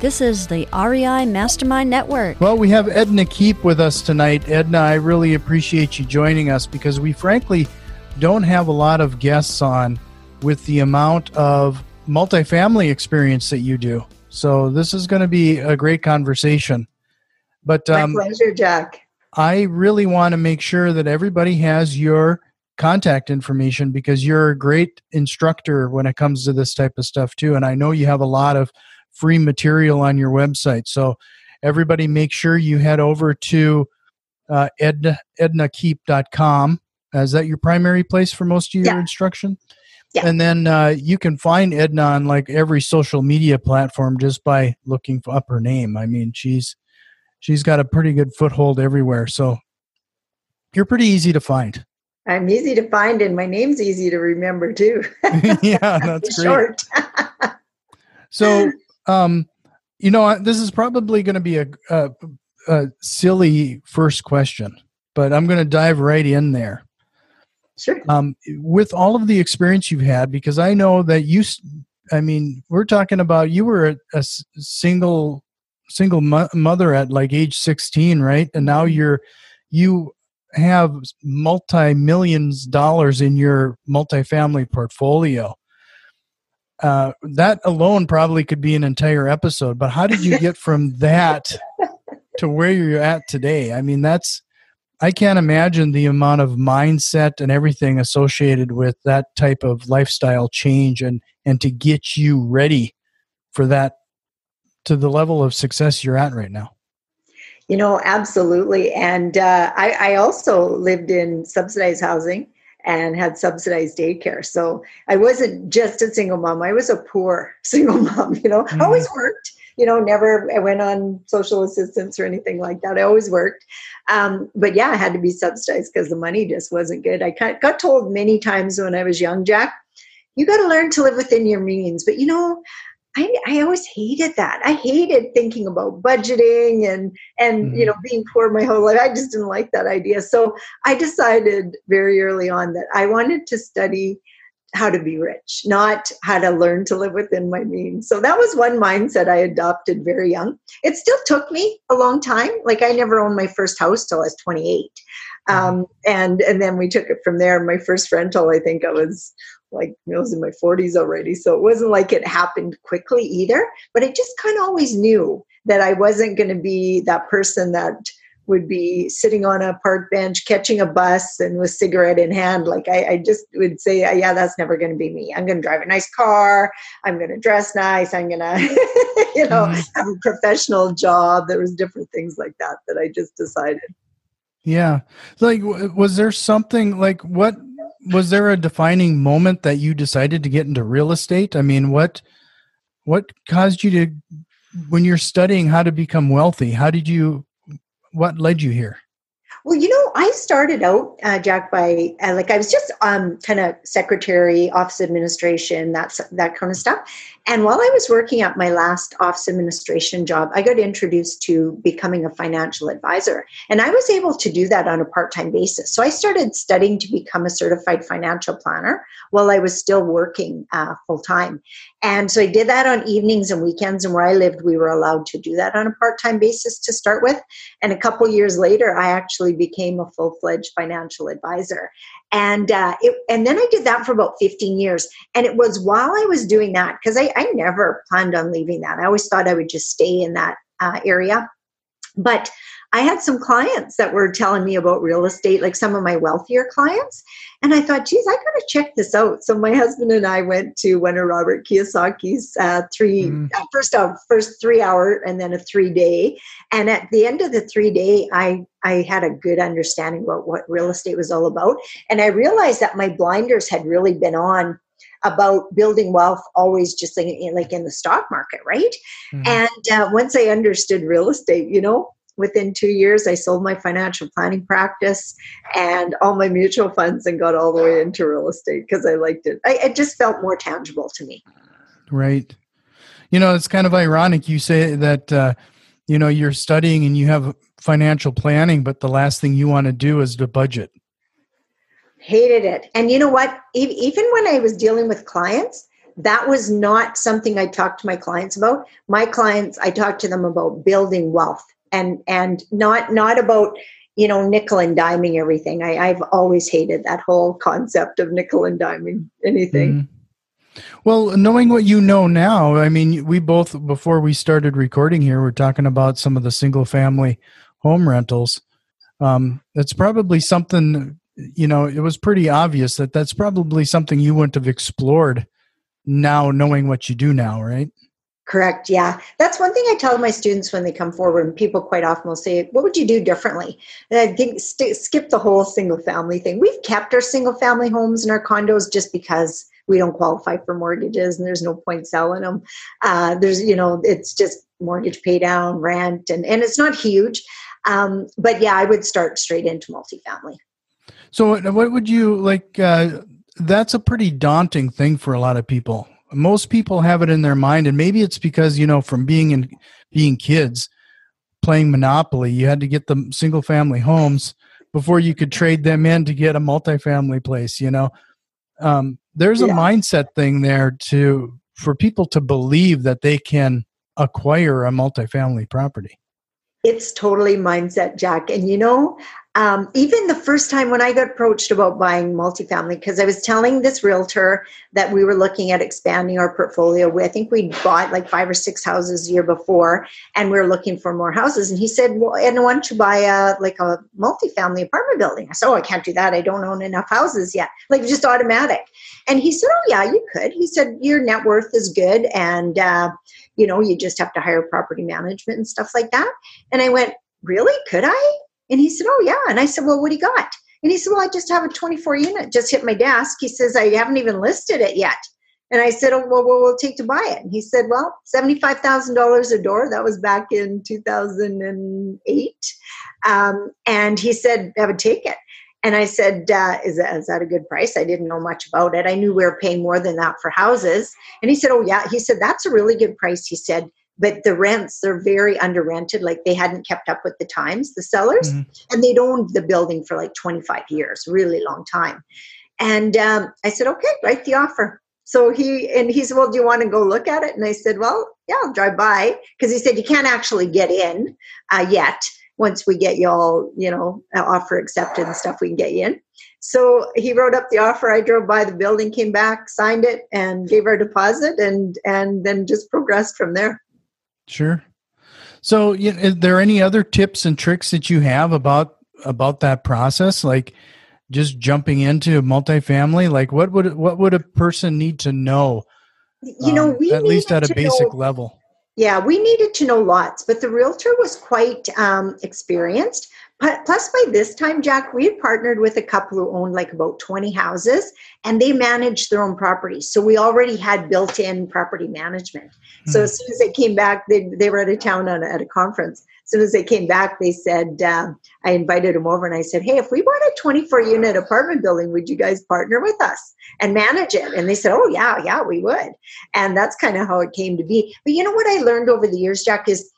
This is the REI Mastermind Network. Well, we have Edna Keep with us tonight. Edna, I really appreciate you joining us because we frankly don't have a lot of guests on with the amount of multifamily experience that you do. So this is going to be a great conversation. But um, my pleasure, Jack. I really want to make sure that everybody has your contact information because you're a great instructor when it comes to this type of stuff too. And I know you have a lot of free material on your website. So everybody make sure you head over to uh, edna, ednakeep.com. Is that your primary place for most of your yeah. instruction? Yeah. And then uh, you can find Edna on like every social media platform just by looking up her name. I mean, she's she's got a pretty good foothold everywhere. So you're pretty easy to find. I'm easy to find, and my name's easy to remember too. yeah, that's great. Short. so um, you know, this is probably going to be a, a, a silly first question, but I'm going to dive right in there. Sure. Um, with all of the experience you've had, because I know that you, I mean, we're talking about you were a, a single single mo- mother at like age 16, right? And now mm-hmm. you're you have multi millions dollars in your multifamily portfolio uh, that alone probably could be an entire episode. But how did you get from that to where you're at today? I mean, that's I can't imagine the amount of mindset and everything associated with that type of lifestyle change and and to get you ready for that to the level of success you're at right now. You know, absolutely. And uh, I, I also lived in subsidized housing and had subsidized daycare. So I wasn't just a single mom. I was a poor single mom, you know. Mm-hmm. I always worked, you know, never I went on social assistance or anything like that. I always worked. Um, but yeah, I had to be subsidized because the money just wasn't good. I got told many times when I was young, Jack, you got to learn to live within your means. But you know, I, I always hated that. I hated thinking about budgeting and and mm-hmm. you know being poor my whole life. I just didn't like that idea. So I decided very early on that I wanted to study how to be rich, not how to learn to live within my means. So that was one mindset I adopted very young. It still took me a long time. Like I never owned my first house till I was 28. Mm-hmm. Um, and and then we took it from there. My first rental, I think I was like I was in my 40s already. So it wasn't like it happened quickly either. But I just kind of always knew that I wasn't going to be that person that would be sitting on a park bench catching a bus and with cigarette in hand like I, I just would say yeah that's never going to be me i'm going to drive a nice car i'm going to dress nice i'm going to you know mm-hmm. have a professional job there was different things like that that i just decided yeah like was there something like what was there a defining moment that you decided to get into real estate? I mean, what what caused you to when you're studying how to become wealthy? How did you what led you here? Well, you know, I started out, uh, Jack, by uh, like I was just um, kind of secretary, office administration, that's that kind of stuff. And while I was working at my last office administration job, I got introduced to becoming a financial advisor, and I was able to do that on a part-time basis. So I started studying to become a certified financial planner while I was still working uh, full time. And so I did that on evenings and weekends. And where I lived, we were allowed to do that on a part time basis to start with. And a couple years later, I actually became a full fledged financial advisor. And uh, it, and then I did that for about 15 years. And it was while I was doing that, because I, I never planned on leaving that. I always thought I would just stay in that uh, area. But I had some clients that were telling me about real estate, like some of my wealthier clients. And I thought, geez, I got to check this out. So my husband and I went to one of Robert Kiyosaki's uh, three, mm. uh, first, uh, first three hour and then a three day. And at the end of the three day, I, I had a good understanding about what real estate was all about. And I realized that my blinders had really been on about building wealth always just like in, like in the stock market right mm-hmm. and uh, once i understood real estate you know within two years, I sold my financial planning practice and all my mutual funds and got all the way into real estate because I liked it. I, it just felt more tangible to me. Right. You know, it's kind of ironic. You say that, uh, you know, you're studying and you have financial planning, but the last thing you want to do is to budget. Hated it. And you know what? Even when I was dealing with clients, that was not something I talked to my clients about. My clients, I talked to them about building wealth and and not not about you know nickel and diming everything. I, I've always hated that whole concept of nickel and diming anything. Mm. Well, knowing what you know now, I mean, we both before we started recording here, we're talking about some of the single family home rentals. Um, it's probably something you know. It was pretty obvious that that's probably something you wouldn't have explored now knowing what you do now, right? Correct. Yeah. That's one thing I tell my students when they come forward, and people quite often will say, What would you do differently? And I think st- skip the whole single family thing. We've kept our single family homes and our condos just because we don't qualify for mortgages and there's no point selling them. Uh, there's, you know, it's just mortgage pay down, rent, and, and it's not huge. Um, but yeah, I would start straight into multifamily. So, what would you like? Uh, that's a pretty daunting thing for a lot of people. Most people have it in their mind, and maybe it's because you know from being in being kids playing Monopoly, you had to get the single family homes before you could trade them in to get a multifamily place. You know, um, there's a yeah. mindset thing there to for people to believe that they can acquire a multifamily property. It's totally mindset, Jack. And you know, um, even the first time when I got approached about buying multifamily, because I was telling this realtor that we were looking at expanding our portfolio. We, I think we bought like five or six houses a year before, and we are looking for more houses. And he said, "Well, and why don't you buy a like a multifamily apartment building?" I said, "Oh, I can't do that. I don't own enough houses yet. Like just automatic." And he said, "Oh, yeah, you could." He said, "Your net worth is good, and uh, you know, you just have to hire property management and stuff like that." And I went, "Really? Could I?" And he said, Oh, yeah. And I said, Well, what do you got? And he said, Well, I just have a 24 unit just hit my desk. He says, I haven't even listed it yet. And I said, Oh, well, what will it take to buy it? And he said, Well, $75,000 a door. That was back in 2008. Um, and he said, I would take it. And I said, uh, is, that, is that a good price? I didn't know much about it. I knew we were paying more than that for houses. And he said, Oh, yeah. He said, That's a really good price. He said, but the rents they're very under rented like they hadn't kept up with the times the sellers mm-hmm. and they'd owned the building for like 25 years really long time. And um, i said okay write the offer. So he and he said well do you want to go look at it? And i said well yeah i'll drive by. Because he said you can't actually get in uh, yet once we get you all you know offer accepted and stuff we can get you in. So he wrote up the offer i drove by the building came back signed it and gave our deposit and and then just progressed from there Sure. So, is there any other tips and tricks that you have about about that process? Like just jumping into multifamily. Like, what would what would a person need to know? You know, um, we at least at a basic know, level. Yeah, we needed to know lots, but the realtor was quite um, experienced. Plus, by this time, Jack, we had partnered with a couple who owned like about 20 houses and they managed their own properties. So we already had built in property management. Mm-hmm. So hmm. as soon as they came back, they, they were out of town on, at a conference. Soon as they came back, they said, uh, I invited them over and I said, Hey, if we bought a 24 unit apartment building, would you guys partner with us and manage it? And they said, Oh, yeah, yeah, we would. And that's kind of how it came to be. But you know what I learned over the years, Jack, is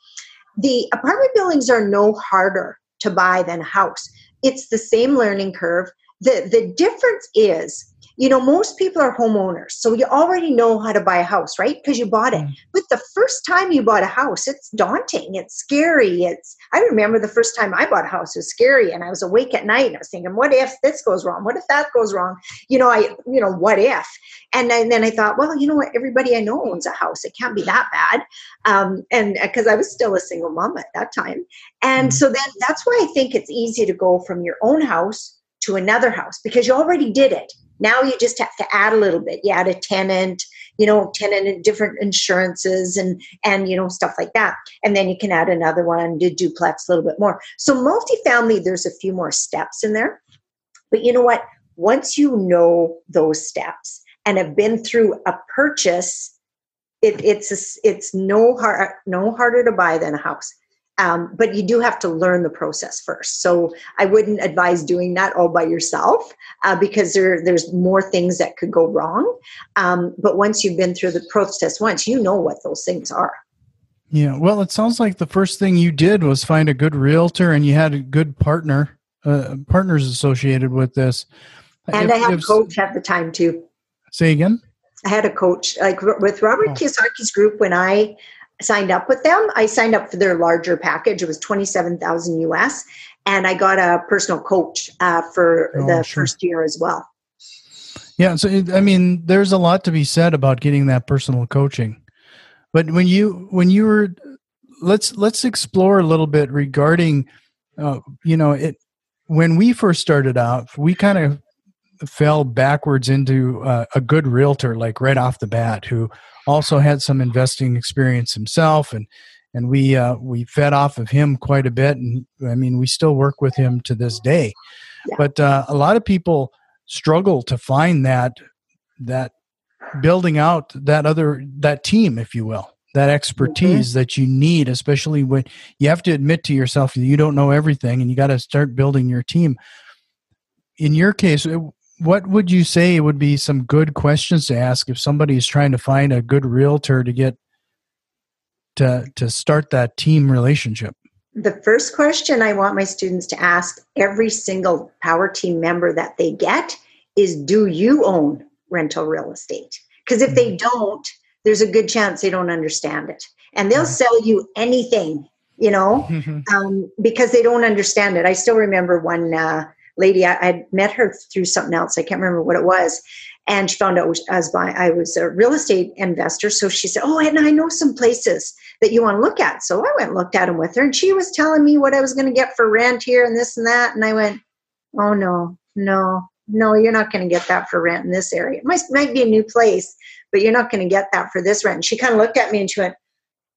the apartment buildings are no harder to buy than a house. It's the same learning curve. The, the difference is you know, most people are homeowners, so you already know how to buy a house, right? Because you bought it. Mm. But the first time you bought a house, it's daunting. It's scary. It's I remember the first time I bought a house was scary, and I was awake at night and I was thinking, what if this goes wrong? What if that goes wrong? You know, I you know, what if? And then, and then I thought, well, you know what? Everybody I know owns a house. It can't be that bad. Um, and because uh, I was still a single mom at that time, and mm. so then that's why I think it's easy to go from your own house to another house because you already did it now you just have to add a little bit. You add a tenant, you know, tenant and different insurances and and you know stuff like that. And then you can add another one, to duplex a little bit more. So multifamily, there's a few more steps in there. But you know what? Once you know those steps and have been through a purchase, it, it's a, it's no hard no harder to buy than a house. Um, but you do have to learn the process first. So I wouldn't advise doing that all by yourself uh, because there, there's more things that could go wrong. Um, but once you've been through the process once, you know what those things are. Yeah, well, it sounds like the first thing you did was find a good realtor, and you had a good partner, uh, partners associated with this. And if, I had a coach at the time too. Say again. I had a coach, like with Robert oh. Kiyosaki's group. When I signed up with them, I signed up for their larger package. It was twenty seven thousand US, and I got a personal coach uh, for oh, the sure. first year as well. Yeah, so I mean, there's a lot to be said about getting that personal coaching. But when you when you were let's let's explore a little bit regarding uh, you know it when we first started out we kind of fell backwards into uh, a good realtor like right off the bat who also had some investing experience himself and and we uh, we fed off of him quite a bit and i mean we still work with him to this day yeah. but uh, a lot of people struggle to find that that building out that other that team if you will that expertise mm-hmm. that you need especially when you have to admit to yourself that you don't know everything and you got to start building your team in your case what would you say would be some good questions to ask if somebody is trying to find a good realtor to get to to start that team relationship the first question i want my students to ask every single power team member that they get is do you own rental real estate because if they mm-hmm. don't, there's a good chance they don't understand it. And they'll sell you anything, you know, um, because they don't understand it. I still remember one uh, lady, I, I met her through something else. I can't remember what it was. And she found out I was, I was a real estate investor. So she said, Oh, and I know some places that you want to look at. So I went and looked at them with her. And she was telling me what I was going to get for rent here and this and that. And I went, Oh, no, no, no, you're not going to get that for rent in this area. It might, might be a new place, but you're not going to get that for this rent. And she kind of looked at me and she went,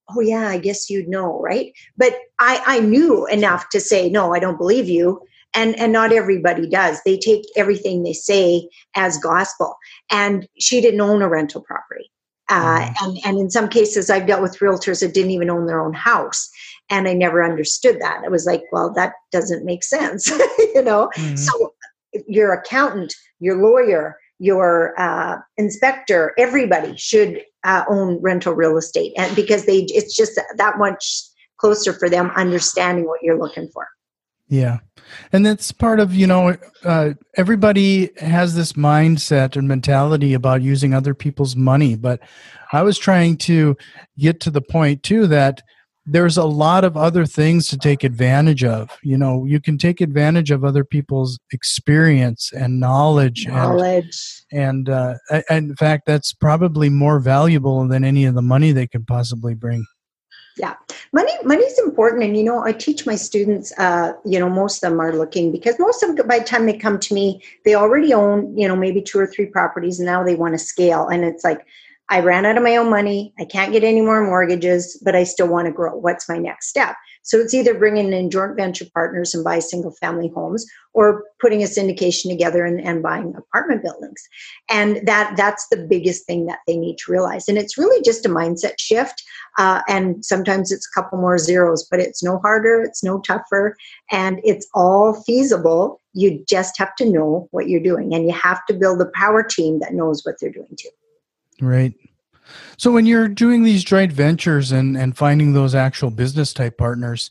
Oh, yeah, I guess you'd know, right? But I, I knew enough to say, No, I don't believe you. And, and not everybody does. They take everything they say as gospel. And she didn't own a rental property. Uh, mm-hmm. and, and in some cases, I've dealt with realtors that didn't even own their own house. And I never understood that. It was like, well, that doesn't make sense, you know? Mm-hmm. So your accountant, your lawyer, your uh, inspector, everybody should uh, own rental real estate, and because they, it's just that much closer for them understanding what you're looking for. Yeah, and that's part of you know uh, everybody has this mindset and mentality about using other people's money, but I was trying to get to the point too that there's a lot of other things to take advantage of. You know, you can take advantage of other people's experience and knowledge. Knowledge. And, and, uh, and in fact, that's probably more valuable than any of the money they could possibly bring. Yeah, money is important, and you know I teach my students. Uh, you know, most of them are looking because most of them by the time they come to me, they already own you know maybe two or three properties, and now they want to scale. And it's like I ran out of my own money. I can't get any more mortgages, but I still want to grow. What's my next step? So it's either bringing in joint venture partners and buy single family homes or putting a syndication together and, and buying apartment buildings. And that that's the biggest thing that they need to realize. And it's really just a mindset shift. Uh, and sometimes it's a couple more zeros, but it's no harder, it's no tougher, and it's all feasible. You just have to know what you're doing. And you have to build a power team that knows what they're doing too. Right. So when you're doing these joint ventures and, and finding those actual business type partners,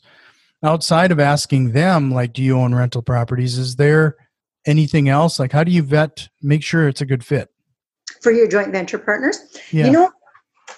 outside of asking them, like, do you own rental properties, is there anything else? Like, how do you vet, make sure it's a good fit? For your joint venture partners? Yeah. You know,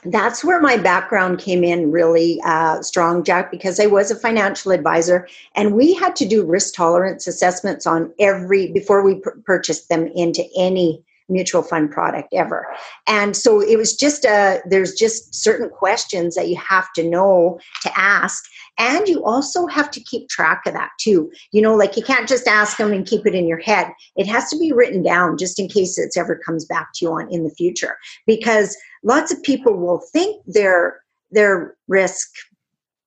that's where my background came in really uh, strong, Jack, because I was a financial advisor and we had to do risk tolerance assessments on every, before we pr- purchased them into any mutual fund product ever. And so it was just a, there's just certain questions that you have to know to ask. And you also have to keep track of that too. You know, like you can't just ask them and keep it in your head. It has to be written down just in case it ever comes back to you on in the future. Because lots of people will think they're, their risk,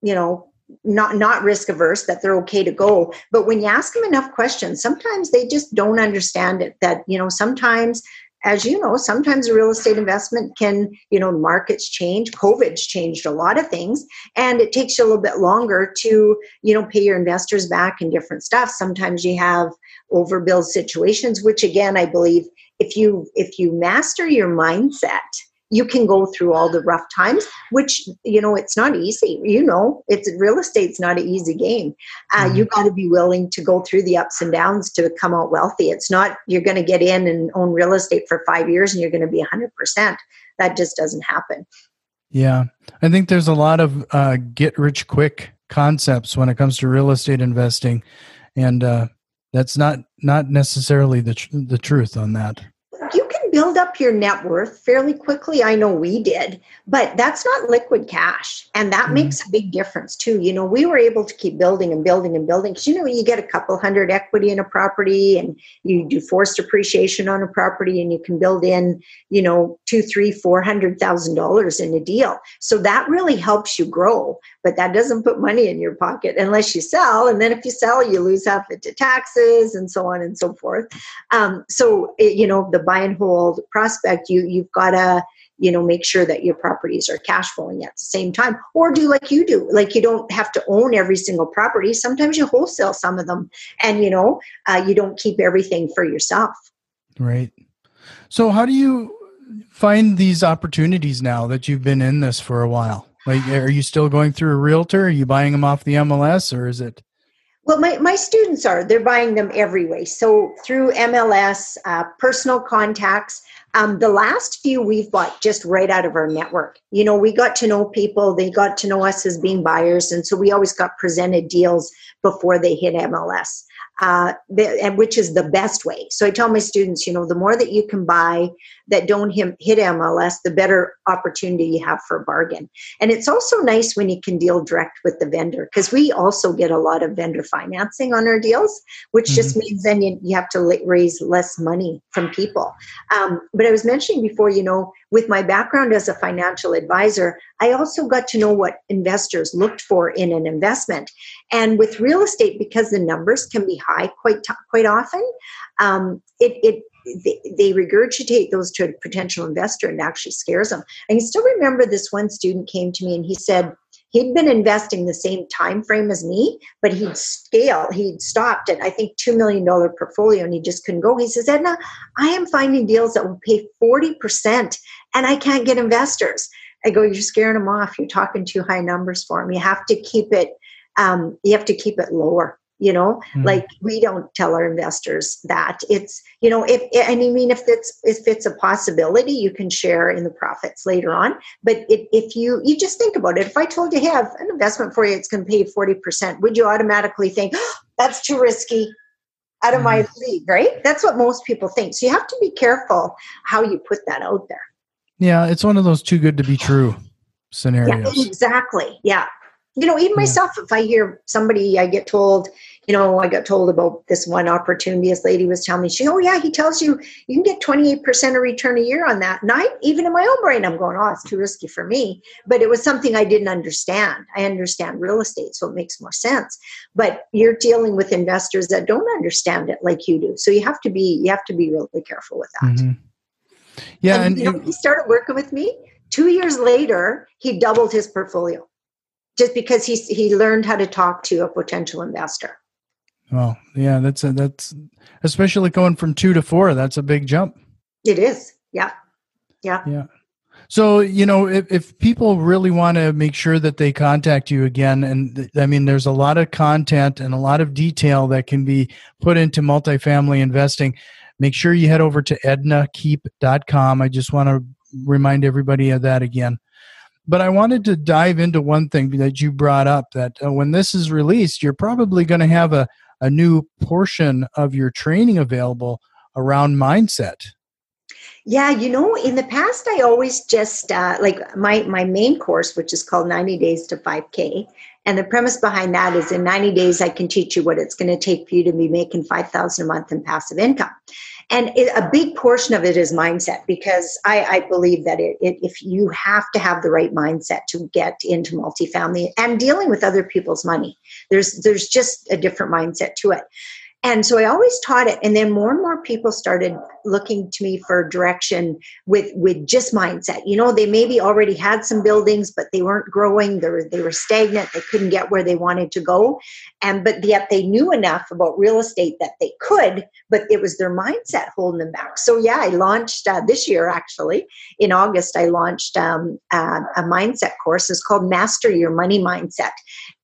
you know, not not risk averse that they're okay to go but when you ask them enough questions sometimes they just don't understand it that you know sometimes as you know, sometimes a real estate investment can, you know, markets change. COVID's changed a lot of things, and it takes you a little bit longer to, you know, pay your investors back and different stuff. Sometimes you have overbuild situations, which again, I believe if you if you master your mindset you can go through all the rough times which you know it's not easy you know it's real estate's not an easy game. Uh, mm-hmm. you got to be willing to go through the ups and downs to come out wealthy. It's not you're going to get in and own real estate for five years and you're going to be 100% that just doesn't happen. Yeah. I think there's a lot of uh, get rich quick concepts when it comes to real estate investing and uh, that's not not necessarily the tr- the truth on that build up your net worth fairly quickly. I know we did, but that's not liquid cash. And that mm-hmm. makes a big difference too. You know, we were able to keep building and building and building because, you know, you get a couple hundred equity in a property and you do forced appreciation on a property and you can build in, you know, two, three, four hundred thousand dollars in a deal. So that really helps you grow, but that doesn't put money in your pocket unless you sell. And then if you sell, you lose half it to taxes and so on and so forth. Um, so, it, you know, the buy and hold prospect, you you've got to you know make sure that your properties are cash flowing at the same time. Or do like you do like you don't have to own every single property. Sometimes you wholesale some of them and you know uh, you don't keep everything for yourself. Right. So how do you find these opportunities now that you've been in this for a while? Like are you still going through a realtor? Are you buying them off the mls or is it well, my, my students are, they're buying them every way. So through MLS, uh, personal contacts. Um, the last few we've bought just right out of our network. You know, we got to know people, they got to know us as being buyers. And so we always got presented deals before they hit MLS uh, and which is the best way. So I tell my students, you know, the more that you can buy that don't hit, hit MLS, the better opportunity you have for a bargain. And it's also nice when you can deal direct with the vendor because we also get a lot of vendor financing on our deals, which mm-hmm. just means then you, you have to raise less money from people. Um, but I was mentioning before, you know, with my background as a financial advisor, I also got to know what investors looked for in an investment. And with real estate, because the numbers can be high quite t- quite often, um, it, it they, they, regurgitate those to a potential investor and actually scares them. I can still remember this one student came to me and he said he'd been investing the same time frame as me, but he'd scale, he'd stopped at I think two million dollar portfolio and he just couldn't go. He says, Edna, I am finding deals that will pay 40% and I can't get investors. I go, you're scaring them off. You're talking too high numbers for them. You have to keep it. Um, you have to keep it lower. You know, mm. like we don't tell our investors that it's you know if and I mean if it's if it's a possibility, you can share in the profits later on. But it, if you you just think about it, if I told you, hey, I have an investment for you, it's going to pay forty percent, would you automatically think oh, that's too risky? Out of mm. my league, right? That's what most people think. So you have to be careful how you put that out there. Yeah, it's one of those too good to be true scenarios. Yeah, exactly. Yeah. You know, even myself, if I hear somebody, I get told, you know, I got told about this one opportunity. This lady was telling me, she, oh yeah, he tells you you can get 28% of return a year on that. And I, even in my own brain, I'm going, oh, it's too risky for me. But it was something I didn't understand. I understand real estate, so it makes more sense. But you're dealing with investors that don't understand it like you do. So you have to be, you have to be really careful with that. Mm-hmm. Yeah, and, and you know, he started working with me. Two years later, he doubled his portfolio just because he he learned how to talk to a potential investor. Well, yeah, that's a, that's especially going from two to four. That's a big jump. It is. Yeah. Yeah. Yeah. So, you know, if, if people really want to make sure that they contact you again, and th- I mean, there's a lot of content and a lot of detail that can be put into multifamily investing make sure you head over to ednakeep.com. I just want to remind everybody of that again. But I wanted to dive into one thing that you brought up that uh, when this is released, you're probably going to have a, a new portion of your training available around mindset. Yeah, you know, in the past, I always just uh, like my my main course, which is called 90 Days to 5K. And the premise behind that is in 90 days, I can teach you what it's going to take for you to be making 5000 a month in passive income. And it, a big portion of it is mindset because I, I believe that it, it, if you have to have the right mindset to get into multifamily and dealing with other people's money, there's there's just a different mindset to it. And so I always taught it. And then more and more people started looking to me for direction with with just mindset. You know, they maybe already had some buildings, but they weren't growing. They were they were stagnant. They couldn't get where they wanted to go, and but yet they knew enough about real estate that they could. But it was their mindset holding them back. So yeah, I launched uh, this year actually in August. I launched um, uh, a mindset course. It's called Master Your Money Mindset,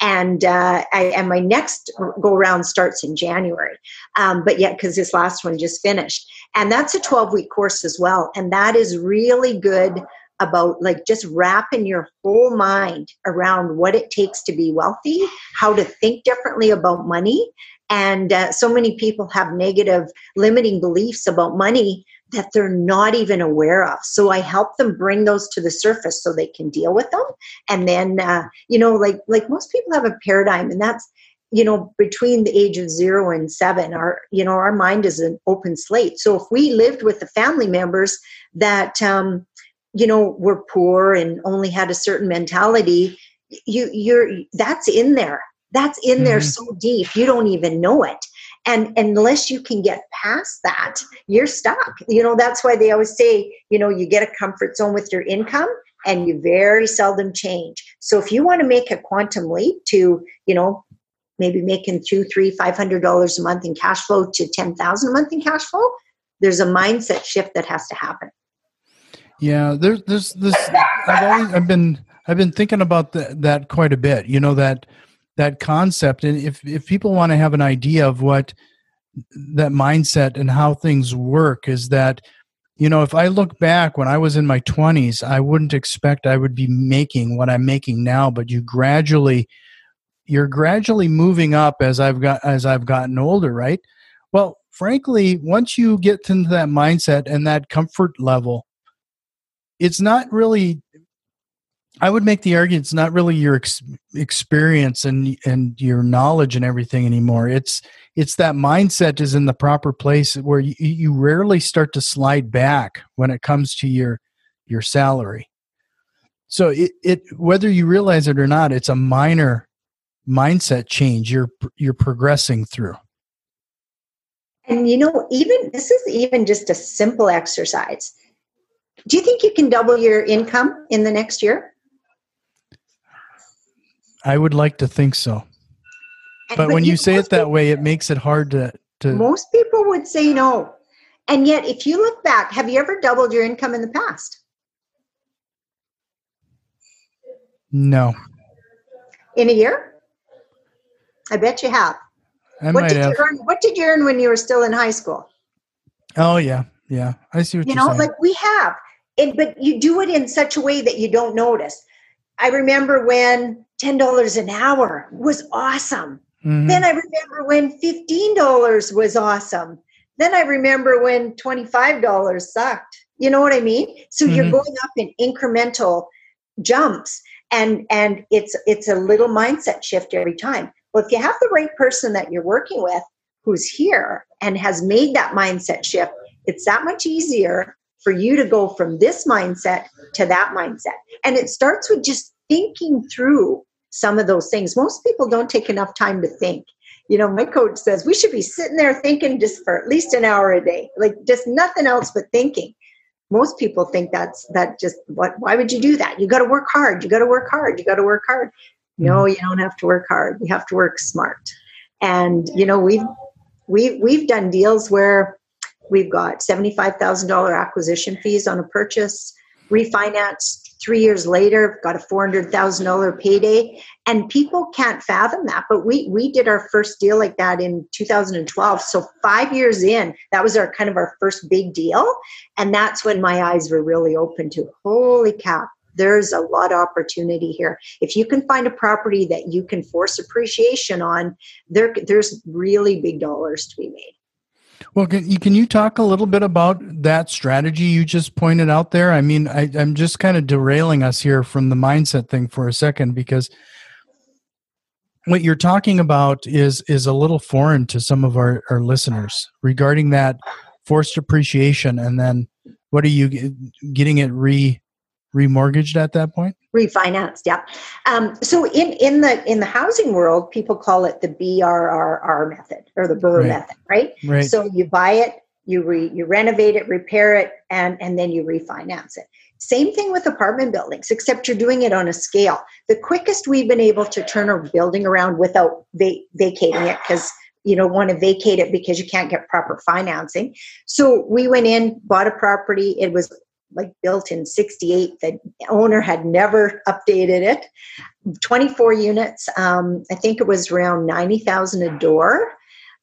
and uh, I, and my next go round starts in January. Um, but yet, because this last one just finished, and that's a 12 week course as well, and that is really good about like just wrapping your whole mind around what it takes to be wealthy, how to think differently about money. And uh, so many people have negative limiting beliefs about money that they're not even aware of. So I help them bring those to the surface so they can deal with them. And then, uh, you know, like like most people have a paradigm, and that's you know between the age of zero and seven our you know our mind is an open slate. So if we lived with the family members that um you know were poor and only had a certain mentality you you're that's in there. That's in mm-hmm. there so deep you don't even know it. And, and unless you can get past that you're stuck. You know that's why they always say you know you get a comfort zone with your income and you very seldom change. So if you want to make a quantum leap to you know maybe making two three five hundred dollars a month in cash flow to 10000 a month in cash flow there's a mindset shift that has to happen. Yeah there's there's this i've always i've been i've been thinking about the, that quite a bit you know that that concept. And if if people want to have an idea of what that mindset and how things work is that you know if i look back when i was in my 20s i wouldn't expect i would be making what i'm making now but you gradually you're gradually moving up as i've got as i've gotten older right well frankly once you get into that mindset and that comfort level it's not really I would make the argument it's not really your ex- experience and and your knowledge and everything anymore. It's it's that mindset is in the proper place where you, you rarely start to slide back when it comes to your your salary. So it, it whether you realize it or not, it's a minor mindset change you're you're progressing through. And you know, even this is even just a simple exercise. Do you think you can double your income in the next year? I would like to think so. But, but when you, you say it that people, way, it makes it hard to, to. Most people would say no. And yet, if you look back, have you ever doubled your income in the past? No. In a year? I bet you have. I what did have. you earn? What did you earn when you were still in high school? Oh yeah, yeah. I see what you know. Saying. Like we have, and but you do it in such a way that you don't notice. I remember when $10 an hour was awesome. Mm-hmm. Then I remember when $15 was awesome. Then I remember when $25 sucked. You know what I mean? So mm-hmm. you're going up in incremental jumps and and it's it's a little mindset shift every time. Well, if you have the right person that you're working with who's here and has made that mindset shift, it's that much easier for you to go from this mindset to that mindset. And it starts with just thinking through some of those things. Most people don't take enough time to think. You know, my coach says we should be sitting there thinking just for at least an hour a day, like just nothing else but thinking. Most people think that's that just what why would you do that? You got to work hard. You got to work hard. You got to work hard. No, mm-hmm. you don't have to work hard. You have to work smart. And you know, we've we've we've done deals where we've got $75,000 acquisition fees on a purchase, refinanced three years later got a $400000 payday and people can't fathom that but we we did our first deal like that in 2012 so five years in that was our kind of our first big deal and that's when my eyes were really open to holy cow there's a lot of opportunity here if you can find a property that you can force appreciation on there there's really big dollars to be made well, can you, can you talk a little bit about that strategy you just pointed out there? I mean, I, I'm just kind of derailing us here from the mindset thing for a second because what you're talking about is is a little foreign to some of our, our listeners regarding that forced appreciation and then what are you getting it re remortgaged at that point refinanced yeah um, so in in the in the housing world people call it the brrr method or the BRRRR right. method right right so you buy it you re, you renovate it, repair it, and and then you refinance it. Same thing with apartment buildings, except you're doing it on a scale. The quickest we've been able to turn a building around without va- vacating it because you don't want to vacate it because you can't get proper financing. So we went in, bought a property. It was like built in 68. The owner had never updated it. 24 units. Um, I think it was around 90,000 a door.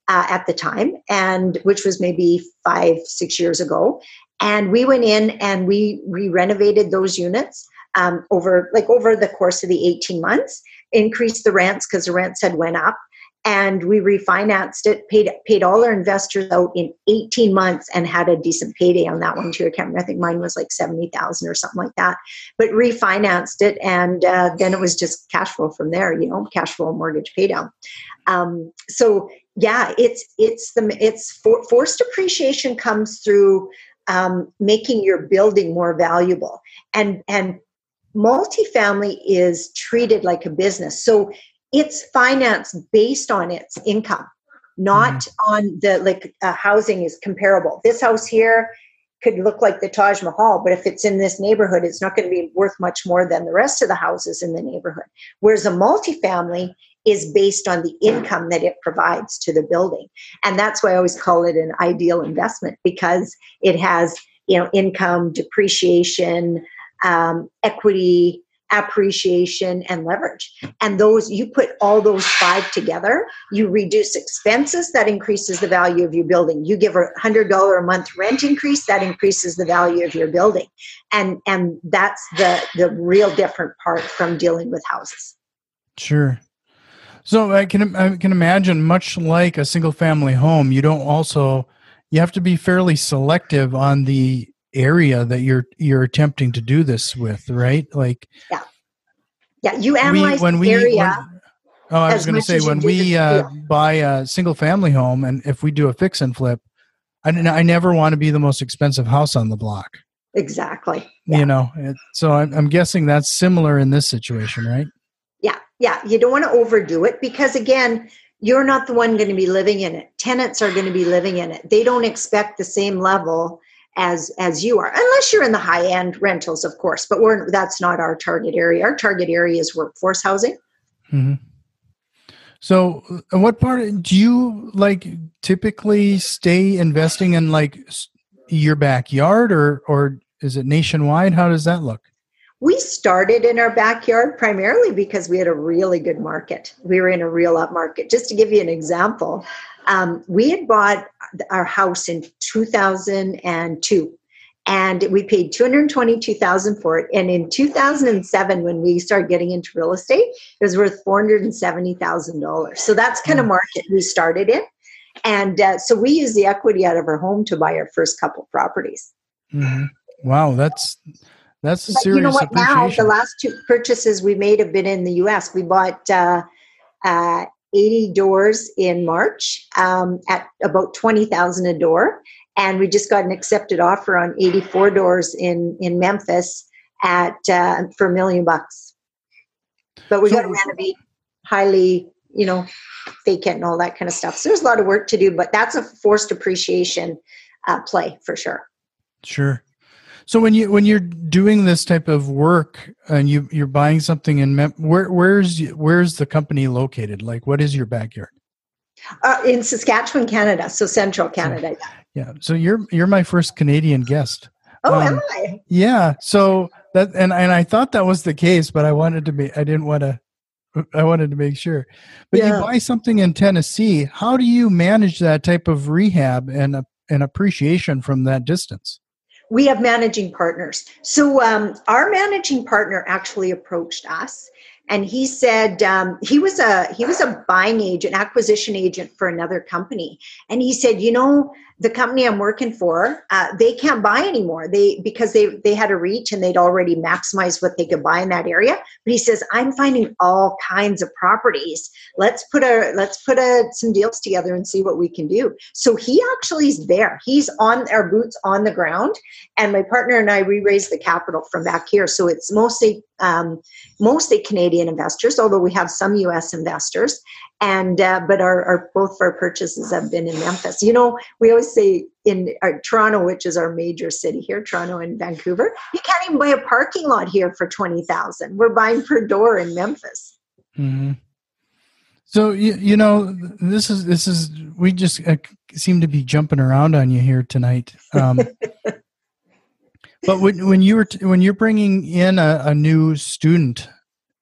Uh, at the time, and which was maybe five, six years ago. And we went in and we re renovated those units um, over like over the course of the 18 months, increased the rents because the rents had went up and we refinanced it, paid paid all our investors out in 18 months, and had a decent payday on that one too. I can't remember. I think mine was like 70,000 or something like that. But refinanced it, and uh, then it was just cash flow from there. You know, cash flow mortgage paydown. Um, so yeah, it's it's the it's for, forced appreciation comes through um, making your building more valuable, and and multifamily is treated like a business. So it's financed based on its income, not mm-hmm. on the like uh, housing is comparable. This house here could look like the Taj Mahal, but if it's in this neighborhood, it's not going to be worth much more than the rest of the houses in the neighborhood. Whereas a multifamily is based on the income that it provides to the building. And that's why I always call it an ideal investment because it has, you know, income, depreciation, um, equity, appreciation and leverage. And those you put all those five together you reduce expenses that increases the value of your building. You give a hundred dollar a month rent increase that increases the value of your building. And and that's the the real different part from dealing with houses. Sure. So i can i can imagine much like a single family home you don't also you have to be fairly selective on the area that you're you're attempting to do this with, right? Like yeah, yeah. You analyze we, when we, area. When, oh, I was going to say when we uh, buy a single family home, and if we do a fix and flip, I, I never want to be the most expensive house on the block. Exactly. Yeah. You know, it, so I'm, I'm guessing that's similar in this situation, right? Yeah, yeah. You don't want to overdo it because again, you're not the one going to be living in it. Tenants are going to be living in it. They don't expect the same level as as you are unless you're in the high end rentals of course but we're that's not our target area. Our target area is workforce housing. Mm-hmm. so uh, what part do you like typically stay investing in like your backyard or or is it nationwide? How does that look? We started in our backyard primarily because we had a really good market. We were in a real up market just to give you an example um, we had bought our house in 2002 and we paid 222000 for it. And in 2007 when we started getting into real estate it was worth $470000 so that's kind of hmm. market we started in. And uh, so we used the equity out of our home to buy our first couple properties. Mm-hmm. wow that's that's a serious you know what? Now the last two purchases we made have been in the us we bought uh, uh, 80 doors in March um, at about 20,000 a door. And we just got an accepted offer on 84 doors in, in Memphis at uh, for a million bucks. But we got to renovate highly, you know, vacant and all that kind of stuff. So there's a lot of work to do, but that's a forced appreciation uh, play for sure. Sure. So when you when you're doing this type of work and you you're buying something in Mem- where where's where's the company located? Like what is your backyard? Uh, in Saskatchewan, Canada, so central Canada. Yeah. So you're you're my first Canadian guest. Oh, um, am I? Yeah. So that and and I thought that was the case, but I wanted to be I didn't want to I wanted to make sure. But yeah. you buy something in Tennessee, how do you manage that type of rehab and and appreciation from that distance? We have managing partners. So um, our managing partner actually approached us and he said um, he was a he was a buying agent acquisition agent for another company and he said you know the company i'm working for uh, they can't buy anymore. They because they they had a reach and they'd already maximized what they could buy in that area. But he says i'm finding all kinds of properties. Let's put a let's put a some deals together and see what we can do. So he actually is there. He's on our boots on the ground. And my partner and i we raised the capital from back here. So it's mostly um, mostly Canadian investors, although we have some US investors. And uh, but our, our both of our purchases have been in Memphis. You know, we always say in our, Toronto, which is our major city here, Toronto and Vancouver, you can't even buy a parking lot here for twenty thousand. We're buying per door in Memphis. Mm-hmm. So you, you know this is this is we just uh, seem to be jumping around on you here tonight. Um, but when when you were t- when you're bringing in a, a new student,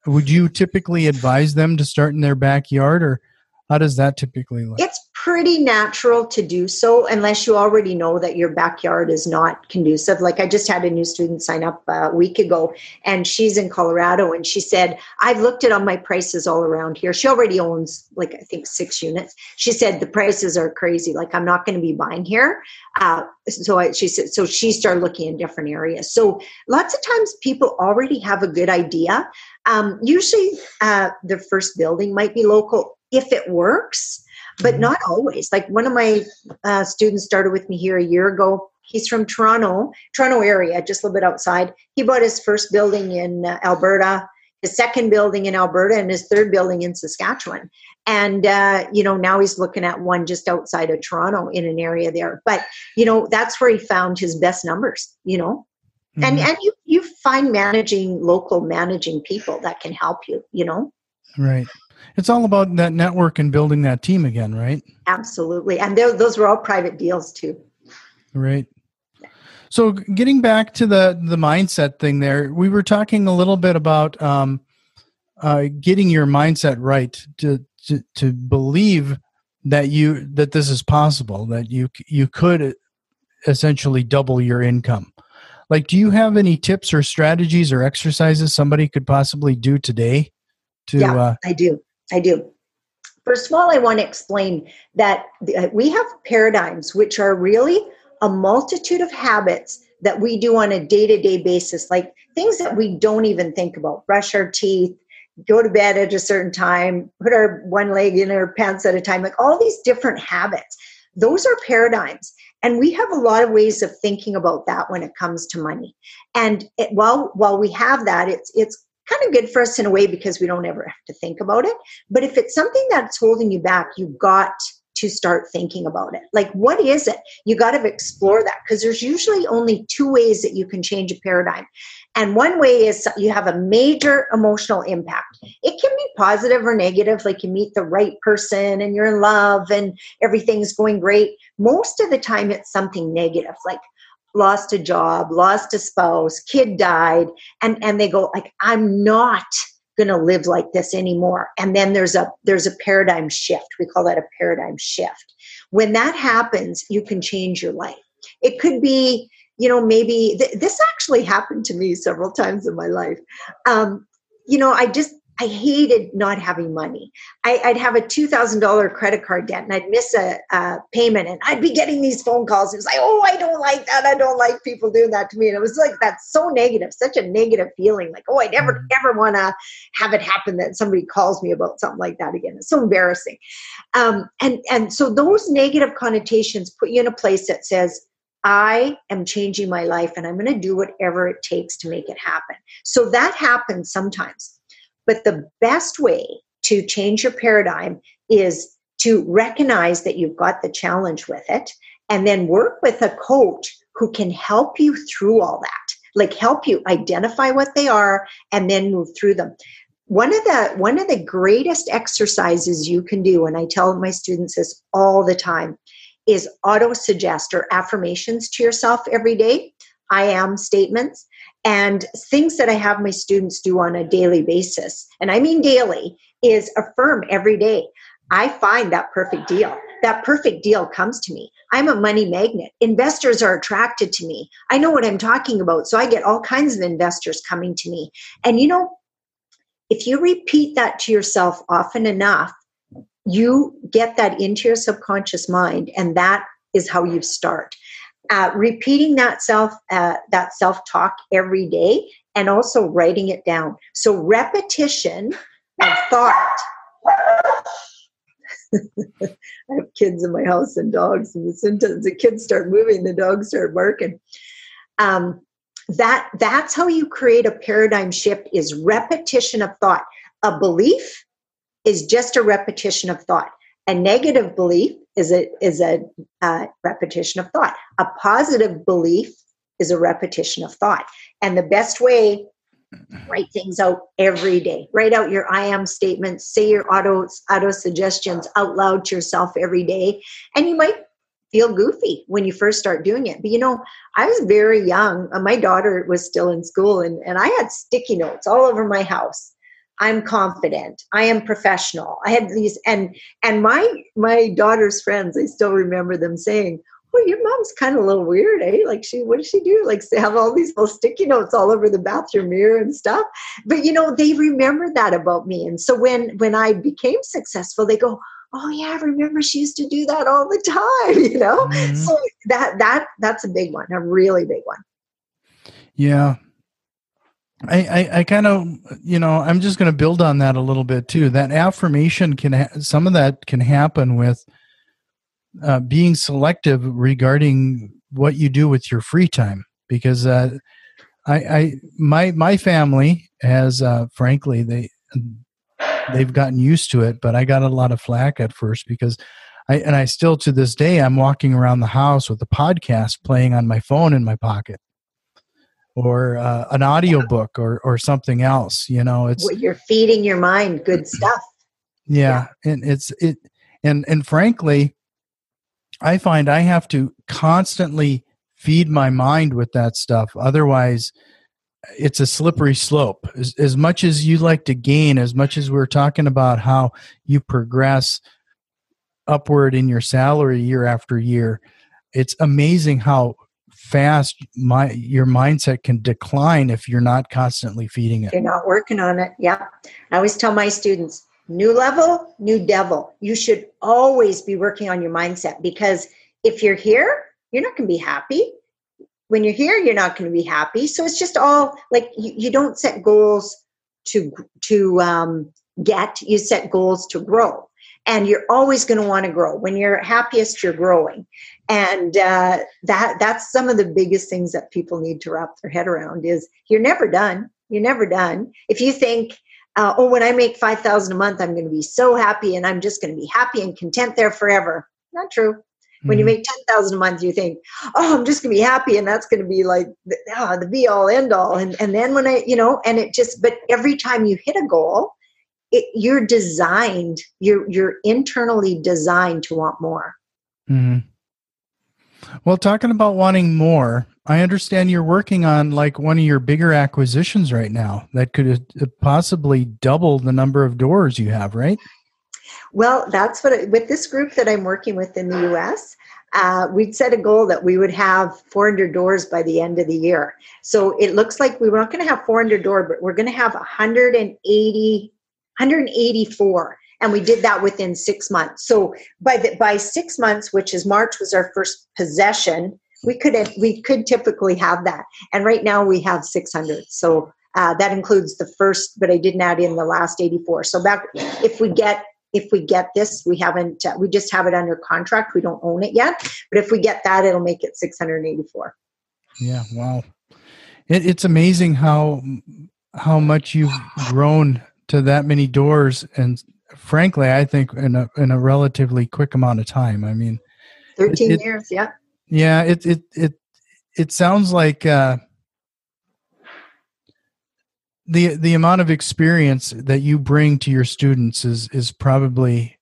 would you typically advise them to start in their backyard, or how does that typically look? It's pretty natural to do so unless you already know that your backyard is not conducive. Like I just had a new student sign up a week ago and she's in Colorado and she said, I've looked at all my prices all around here. She already owns like I think six units. She said the prices are crazy. Like I'm not going to be buying here. Uh, so I, she said, so she started looking in different areas. So lots of times people already have a good idea. Um, usually uh, the first building might be local if it works but mm-hmm. not always. Like one of my uh, students started with me here a year ago. He's from Toronto, Toronto area, just a little bit outside. He bought his first building in uh, Alberta, his second building in Alberta, and his third building in Saskatchewan. And uh, you know now he's looking at one just outside of Toronto in an area there. But you know that's where he found his best numbers. You know, mm-hmm. and and you you find managing local managing people that can help you. You know, right it's all about that network and building that team again, right? Absolutely. And those were all private deals too. Right. So getting back to the the mindset thing there, we were talking a little bit about um, uh, getting your mindset right to, to to believe that you that this is possible, that you you could essentially double your income. Like, do you have any tips or strategies or exercises somebody could possibly do today? To yeah, uh, I do. I do. First of all, I want to explain that uh, we have paradigms which are really a multitude of habits that we do on a day to day basis, like things that we don't even think about brush our teeth, go to bed at a certain time, put our one leg in our pants at a time, like all these different habits. Those are paradigms. And we have a lot of ways of thinking about that when it comes to money. And it, while while we have that, it's it's kind of good for us in a way because we don't ever have to think about it. But if it's something that's holding you back, you've got to start thinking about it. Like, what is it? You got to explore that because there's usually only two ways that you can change a paradigm. And one way is you have a major emotional impact. It can be positive or negative, like you meet the right person and you're in love and everything's going great. Most of the time, it's something negative, like lost a job, lost a spouse, kid died, and and they go like, I'm not going to live like this anymore. And then there's a there's a paradigm shift. We call that a paradigm shift. When that happens, you can change your life. It could be, you know, maybe th- this actually happened to me several times in my life. Um, you know, I just I hated not having money. I, would have a two thousand dollar credit card debt, and I'd miss a, a, payment, and I'd be getting these phone calls. It was like, "Oh, I don't like that. I don't like people doing that to me." And it was like that's so negative, such a negative feeling. Like, oh, I never, mm-hmm. never want to have it happen that somebody calls me about something like that again. It's so embarrassing. Um, and and so those negative connotations put you in a place that says, I am changing my life and I'm going to do whatever it takes to make it happen. So that happens sometimes. But the best way to change your paradigm is to recognize that you've got the challenge with it and then work with a coach who can help you through all that like help you identify what they are and then move through them. One of the one of the greatest exercises you can do and i tell my students this all the time is auto suggest or affirmations to yourself every day. I am statements and things that I have my students do on a daily basis, and I mean daily, is affirm every day. I find that perfect deal. That perfect deal comes to me. I'm a money magnet. Investors are attracted to me. I know what I'm talking about. So I get all kinds of investors coming to me. And you know, if you repeat that to yourself often enough, you get that into your subconscious mind, and that is how you start uh, repeating that self uh, that self talk every day and also writing it down. So repetition of thought. I have kids in my house and dogs and sometimes the kids start moving the dogs start barking. Um, that that's how you create a paradigm shift is repetition of thought. A belief is just a repetition of thought. A negative belief is a is a uh, repetition of thought. A positive belief is a repetition of thought. And the best way write things out every day write out your i am statements say your auto auto suggestions out loud to yourself every day and you might feel goofy when you first start doing it but you know i was very young my daughter was still in school and, and i had sticky notes all over my house i'm confident i am professional i had these and and my my daughter's friends i still remember them saying well, your mom's kind of a little weird, eh? Like she, what does she do? Like they have all these little sticky notes all over the bathroom mirror and stuff. But you know, they remember that about me. And so when when I became successful, they go, oh yeah, I remember she used to do that all the time. You know, mm-hmm. so that that that's a big one, a really big one. Yeah. I, I, I kind of, you know, I'm just going to build on that a little bit too. That affirmation can, ha- some of that can happen with, uh, being selective regarding what you do with your free time because uh, I, I my my family has uh, frankly they they've gotten used to it but I got a lot of flack at first because I and I still to this day I'm walking around the house with a podcast playing on my phone in my pocket or uh, an audiobook or or something else you know it's you're feeding your mind good stuff yeah, yeah. and it's it and and frankly I find I have to constantly feed my mind with that stuff. Otherwise, it's a slippery slope. As, as much as you like to gain, as much as we're talking about how you progress upward in your salary year after year, it's amazing how fast my your mindset can decline if you're not constantly feeding it. You're not working on it. Yeah. I always tell my students, New level, new devil. You should always be working on your mindset because if you're here, you're not going to be happy. When you're here, you're not going to be happy. So it's just all like you, you don't set goals to to um, get. You set goals to grow, and you're always going to want to grow. When you're happiest, you're growing, and uh, that that's some of the biggest things that people need to wrap their head around. Is you're never done. You're never done. If you think uh, oh, when I make 5000 a month, I'm going to be so happy and I'm just going to be happy and content there forever. Not true. When mm-hmm. you make 10,000 a month, you think, oh, I'm just going to be happy and that's going to be like the, ah, the be all end all. And, and then when I, you know, and it just, but every time you hit a goal, it, you're designed, you're, you're internally designed to want more. Mm-hmm. Well, talking about wanting more, I understand you're working on like one of your bigger acquisitions right now that could uh, possibly double the number of doors you have, right? Well, that's what with this group that I'm working with in the US. Uh, we'd set a goal that we would have 400 doors by the end of the year. So it looks like we were not going to have 400 doors, but we're going to have 180, 184 and we did that within six months. So by the, by six months, which is March was our first possession, we could we could typically have that, and right now we have 600. So uh, that includes the first, but I didn't add in the last 84. So if we get if we get this, we haven't uh, we just have it under contract. We don't own it yet, but if we get that, it'll make it 684. Yeah, wow. It, it's amazing how how much you've grown to that many doors and frankly, I think in a in a relatively quick amount of time. I mean, thirteen it, years, yeah. Yeah, it it it it sounds like uh, the the amount of experience that you bring to your students is is probably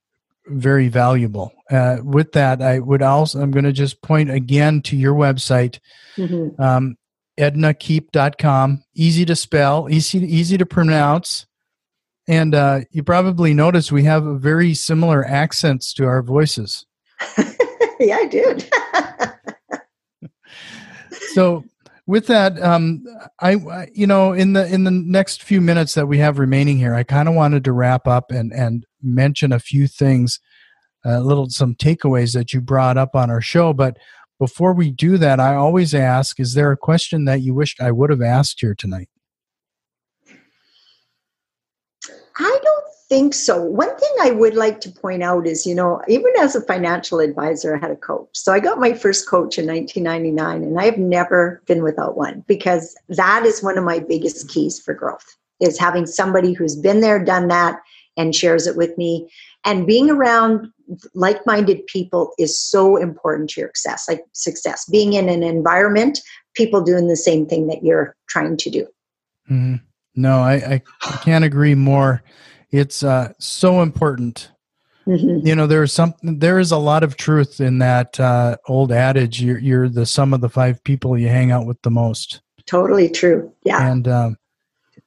very valuable. Uh, with that, I would also I'm going to just point again to your website. Mm-hmm. Um, ednakeep.com easy to spell easy easy to pronounce and uh, you probably noticed we have very similar accents to our voices. yeah, I did. so, with that, um, I, you know, in the in the next few minutes that we have remaining here, I kind of wanted to wrap up and and mention a few things, a uh, little some takeaways that you brought up on our show. But before we do that, I always ask: Is there a question that you wished I would have asked here tonight? I don't think so. One thing I would like to point out is, you know, even as a financial advisor, I had a coach. So I got my first coach in 1999, and I have never been without one because that is one of my biggest keys for growth is having somebody who's been there, done that, and shares it with me. And being around like-minded people is so important to your success. Like success, being in an environment, people doing the same thing that you're trying to do. Mm-hmm. No, I, I can't agree more. It's uh, so important. Mm-hmm. You know, there's some, there is a lot of truth in that uh, old adage. You're, you're the sum of the five people you hang out with the most. Totally true. Yeah. And um,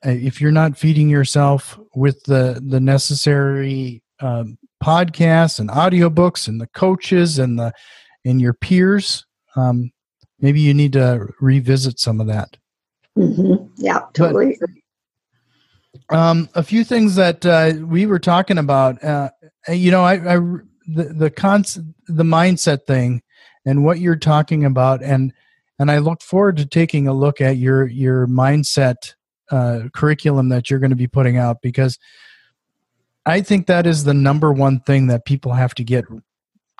if you're not feeding yourself with the the necessary um, podcasts and audiobooks and the coaches and the and your peers, um, maybe you need to revisit some of that. Mm-hmm. Yeah, totally. But, um, a few things that uh, we were talking about. Uh, you know, I, I the the concept, the mindset thing, and what you're talking about, and and I look forward to taking a look at your your mindset uh, curriculum that you're going to be putting out because I think that is the number one thing that people have to get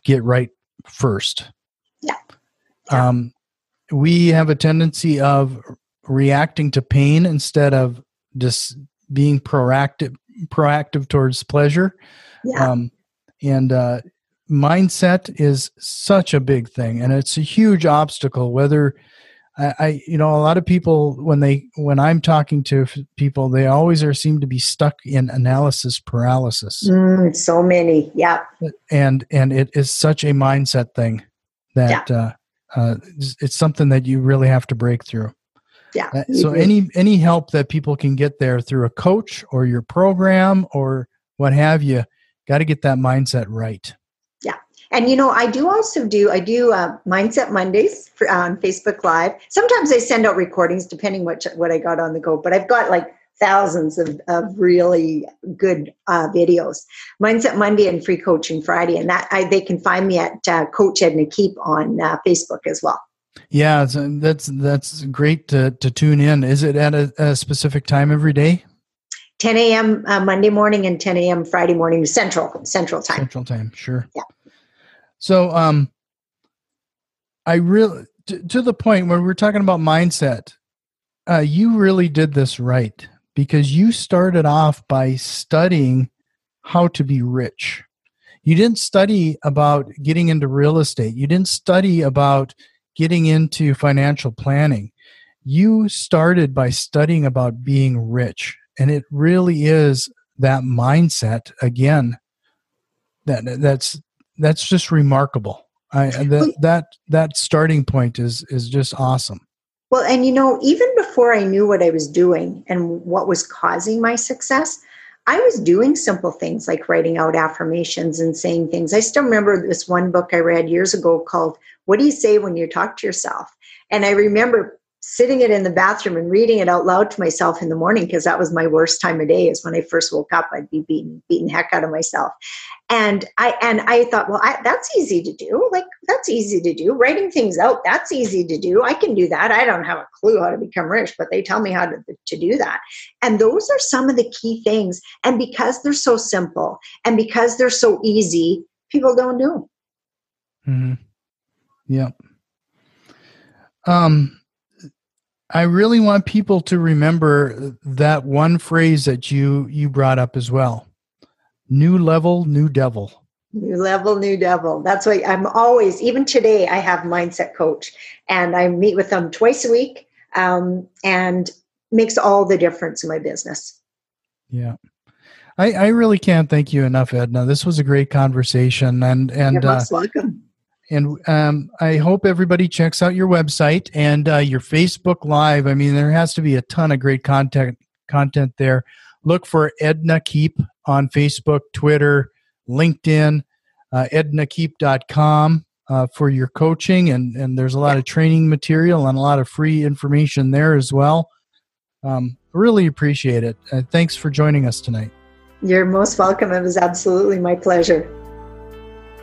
get right first. Yeah. yeah. Um, we have a tendency of reacting to pain instead of just being proactive proactive towards pleasure yeah. um, and uh, mindset is such a big thing and it's a huge obstacle whether I, I, you know a lot of people when they when i'm talking to people they always are seem to be stuck in analysis paralysis mm, so many yeah and and it is such a mindset thing that yeah. uh, uh, it's something that you really have to break through yeah. Uh, so any any help that people can get there through a coach or your program or what have you, got to get that mindset right. Yeah. And you know, I do also do I do uh, mindset Mondays for, uh, on Facebook Live. Sometimes I send out recordings depending what what I got on the go, but I've got like thousands of, of really good uh, videos. Mindset Monday and Free Coaching Friday, and that I, they can find me at uh, Coach Edna Keep on uh, Facebook as well. Yeah, that's that's great to, to tune in. Is it at a, a specific time every day? 10 a.m. Uh, Monday morning and 10 a.m. Friday morning Central Central time. Central time, sure. Yeah. So, um, I really to, to the point where we're talking about mindset. Uh, you really did this right because you started off by studying how to be rich. You didn't study about getting into real estate. You didn't study about getting into financial planning, you started by studying about being rich. And it really is that mindset again that that's that's just remarkable. I that that that starting point is is just awesome. Well, and you know, even before I knew what I was doing and what was causing my success, I was doing simple things like writing out affirmations and saying things. I still remember this one book I read years ago called What Do You Say When You Talk to Yourself? And I remember sitting it in the bathroom and reading it out loud to myself in the morning because that was my worst time of day is when I first woke up I'd be beating beating heck out of myself. And I and I thought well I, that's easy to do like that's easy to do. Writing things out that's easy to do. I can do that. I don't have a clue how to become rich but they tell me how to, to do that. And those are some of the key things. And because they're so simple and because they're so easy people don't do mm-hmm. yep. Um I really want people to remember that one phrase that you you brought up as well. New level, new devil. New level, new devil. That's why I'm always, even today, I have mindset coach, and I meet with them twice a week, um, and makes all the difference in my business. Yeah, I, I really can't thank you enough, Edna. This was a great conversation, and and You're most uh, welcome and um, I hope everybody checks out your website and uh, your Facebook Live. I mean, there has to be a ton of great content content there. Look for Edna Keep on Facebook, Twitter, LinkedIn, uh, ednakeep.com uh, for your coaching, and and there's a lot of training material and a lot of free information there as well. Um, really appreciate it. Uh, thanks for joining us tonight. You're most welcome. It was absolutely my pleasure.